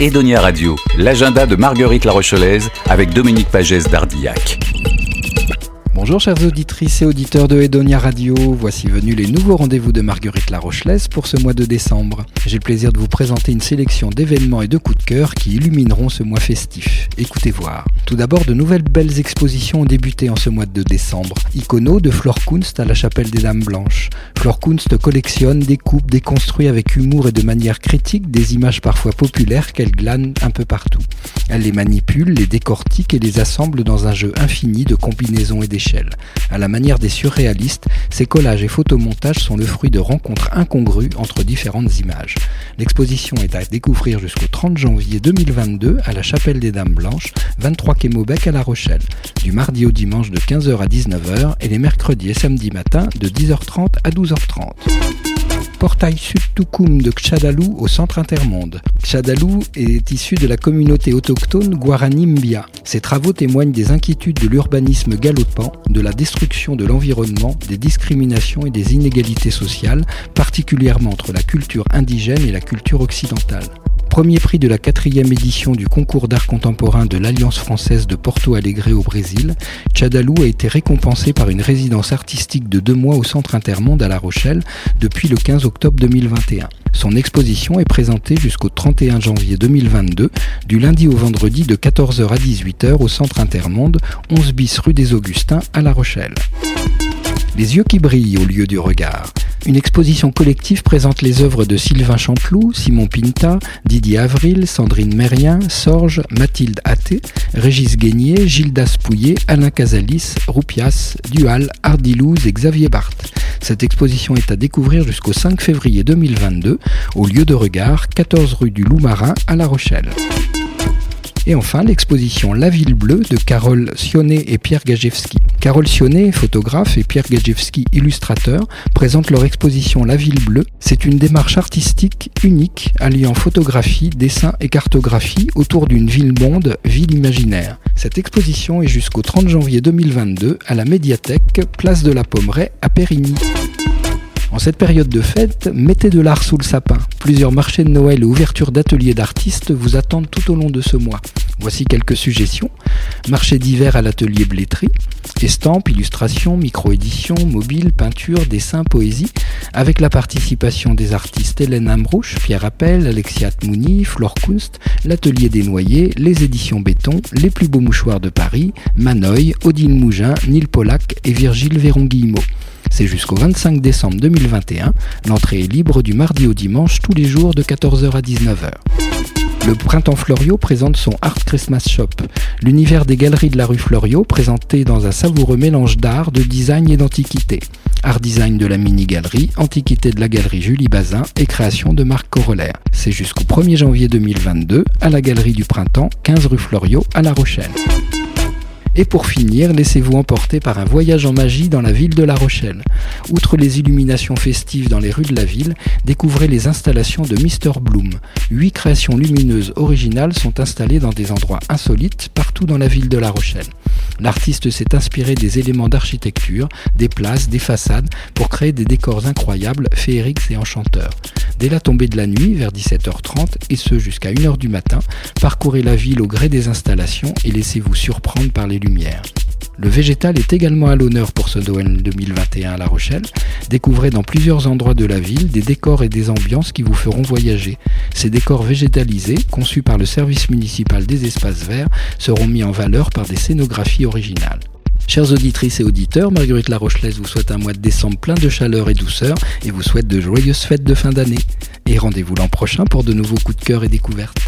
Edonia Radio, l'agenda de Marguerite La Rochelaise avec Dominique Pagès d'Ardillac. Bonjour chères auditrices et auditeurs de Edonia Radio, voici venus les nouveaux rendez-vous de Marguerite La Rochelaise pour ce mois de décembre. J'ai le plaisir de vous présenter une sélection d'événements et de coups de cœur qui illumineront ce mois festif. Écoutez voir. Tout d'abord, de nouvelles belles expositions ont débuté en ce mois de décembre. Icono de Flore Kunst à la chapelle des Dames Blanches. Flore Kunst collectionne, découpe, déconstruit avec humour et de manière critique des images parfois populaires qu'elle glane un peu partout. Elle les manipule, les décortique et les assemble dans un jeu infini de combinaisons et d'échelles. À la manière des surréalistes, ces collages et photomontages sont le fruit de rencontres incongrues entre différentes images. L'exposition est à découvrir jusqu'au 30 janvier 2022 à la Chapelle des Dames Blanches, 23 quai Maubec à La Rochelle, du mardi au dimanche de 15h à 19h et les mercredis et samedis matin de 10h30 à 12h30 portail sud Toukoum de Kchadalou au centre intermonde. Kchadalou est issu de la communauté autochtone Guarani Mbia. Ses travaux témoignent des inquiétudes de l'urbanisme galopant, de la destruction de l'environnement, des discriminations et des inégalités sociales, particulièrement entre la culture indigène et la culture occidentale. Premier prix de la quatrième édition du concours d'art contemporain de l'Alliance française de Porto Alegre au Brésil, Chadalou a été récompensé par une résidence artistique de deux mois au Centre Intermonde à La Rochelle depuis le 15 octobre 2021. Son exposition est présentée jusqu'au 31 janvier 2022, du lundi au vendredi de 14h à 18h au Centre Intermonde, 11 bis rue des Augustins à La Rochelle. Les yeux qui brillent au lieu du regard. Une exposition collective présente les œuvres de Sylvain Champlou, Simon Pinta, Didier Avril, Sandrine Mérien, Sorge, Mathilde Atté, Régis Guénier, Gildas Pouillet, Alain Casalis, Roupias, Dual, Ardilouz et Xavier Barthes. Cette exposition est à découvrir jusqu'au 5 février 2022 au lieu de regard, 14 rue du Loup-Marin à La Rochelle. Et enfin, l'exposition La Ville Bleue de Carole Sionnet et Pierre Gajewski. Carole Sionnet, photographe, et Pierre Gajewski, illustrateur, présentent leur exposition La Ville Bleue. C'est une démarche artistique unique alliant photographie, dessin et cartographie autour d'une ville monde, ville imaginaire. Cette exposition est jusqu'au 30 janvier 2022 à la médiathèque Place de la Pommeraye à Périgny. En cette période de fête, mettez de l'art sous le sapin. Plusieurs marchés de Noël et ouvertures d'ateliers d'artistes vous attendent tout au long de ce mois. Voici quelques suggestions. Marché d'hiver à l'atelier Blétry, estampes, illustrations, micro-éditions, mobile, peinture, dessin, poésie, avec la participation des artistes Hélène Amrouche, Pierre Appel, Alexia Mouni, Flore Kunst, l'atelier des noyers, les éditions Béton, les plus beaux mouchoirs de Paris, Manoï, Odile Mougin, Neil Pollack et Virgile Véron-Guillemot. C'est jusqu'au 25 décembre 2021. L'entrée est libre du mardi au dimanche tous les jours de 14h à 19h. Le Printemps Florio présente son Art Christmas Shop, l'univers des galeries de la rue Florio présenté dans un savoureux mélange d'art, de design et d'antiquité. Art design de la mini-galerie, antiquité de la galerie Julie Bazin et création de Marc Corollaire. C'est jusqu'au 1er janvier 2022 à la galerie du Printemps, 15 rue Florio à La Rochelle. Et pour finir, laissez-vous emporter par un voyage en magie dans la ville de La Rochelle. Outre les illuminations festives dans les rues de la ville, découvrez les installations de Mr Bloom. Huit créations lumineuses originales sont installées dans des endroits insolites partout dans la ville de La Rochelle. L'artiste s'est inspiré des éléments d'architecture, des places, des façades, pour créer des décors incroyables, féeriques et enchanteurs. Dès la tombée de la nuit, vers 17h30, et ce jusqu'à 1h du matin, parcourez la ville au gré des installations et laissez-vous surprendre par les lumières. Le végétal est également à l'honneur pour ce Noël 2021 à La Rochelle. Découvrez dans plusieurs endroits de la ville des décors et des ambiances qui vous feront voyager. Ces décors végétalisés, conçus par le service municipal des espaces verts, seront mis en valeur par des scénographies originales. Chères auditrices et auditeurs, Marguerite La Rochelaise vous souhaite un mois de décembre plein de chaleur et douceur et vous souhaite de joyeuses fêtes de fin d'année. Et rendez-vous l'an prochain pour de nouveaux coups de cœur et découvertes.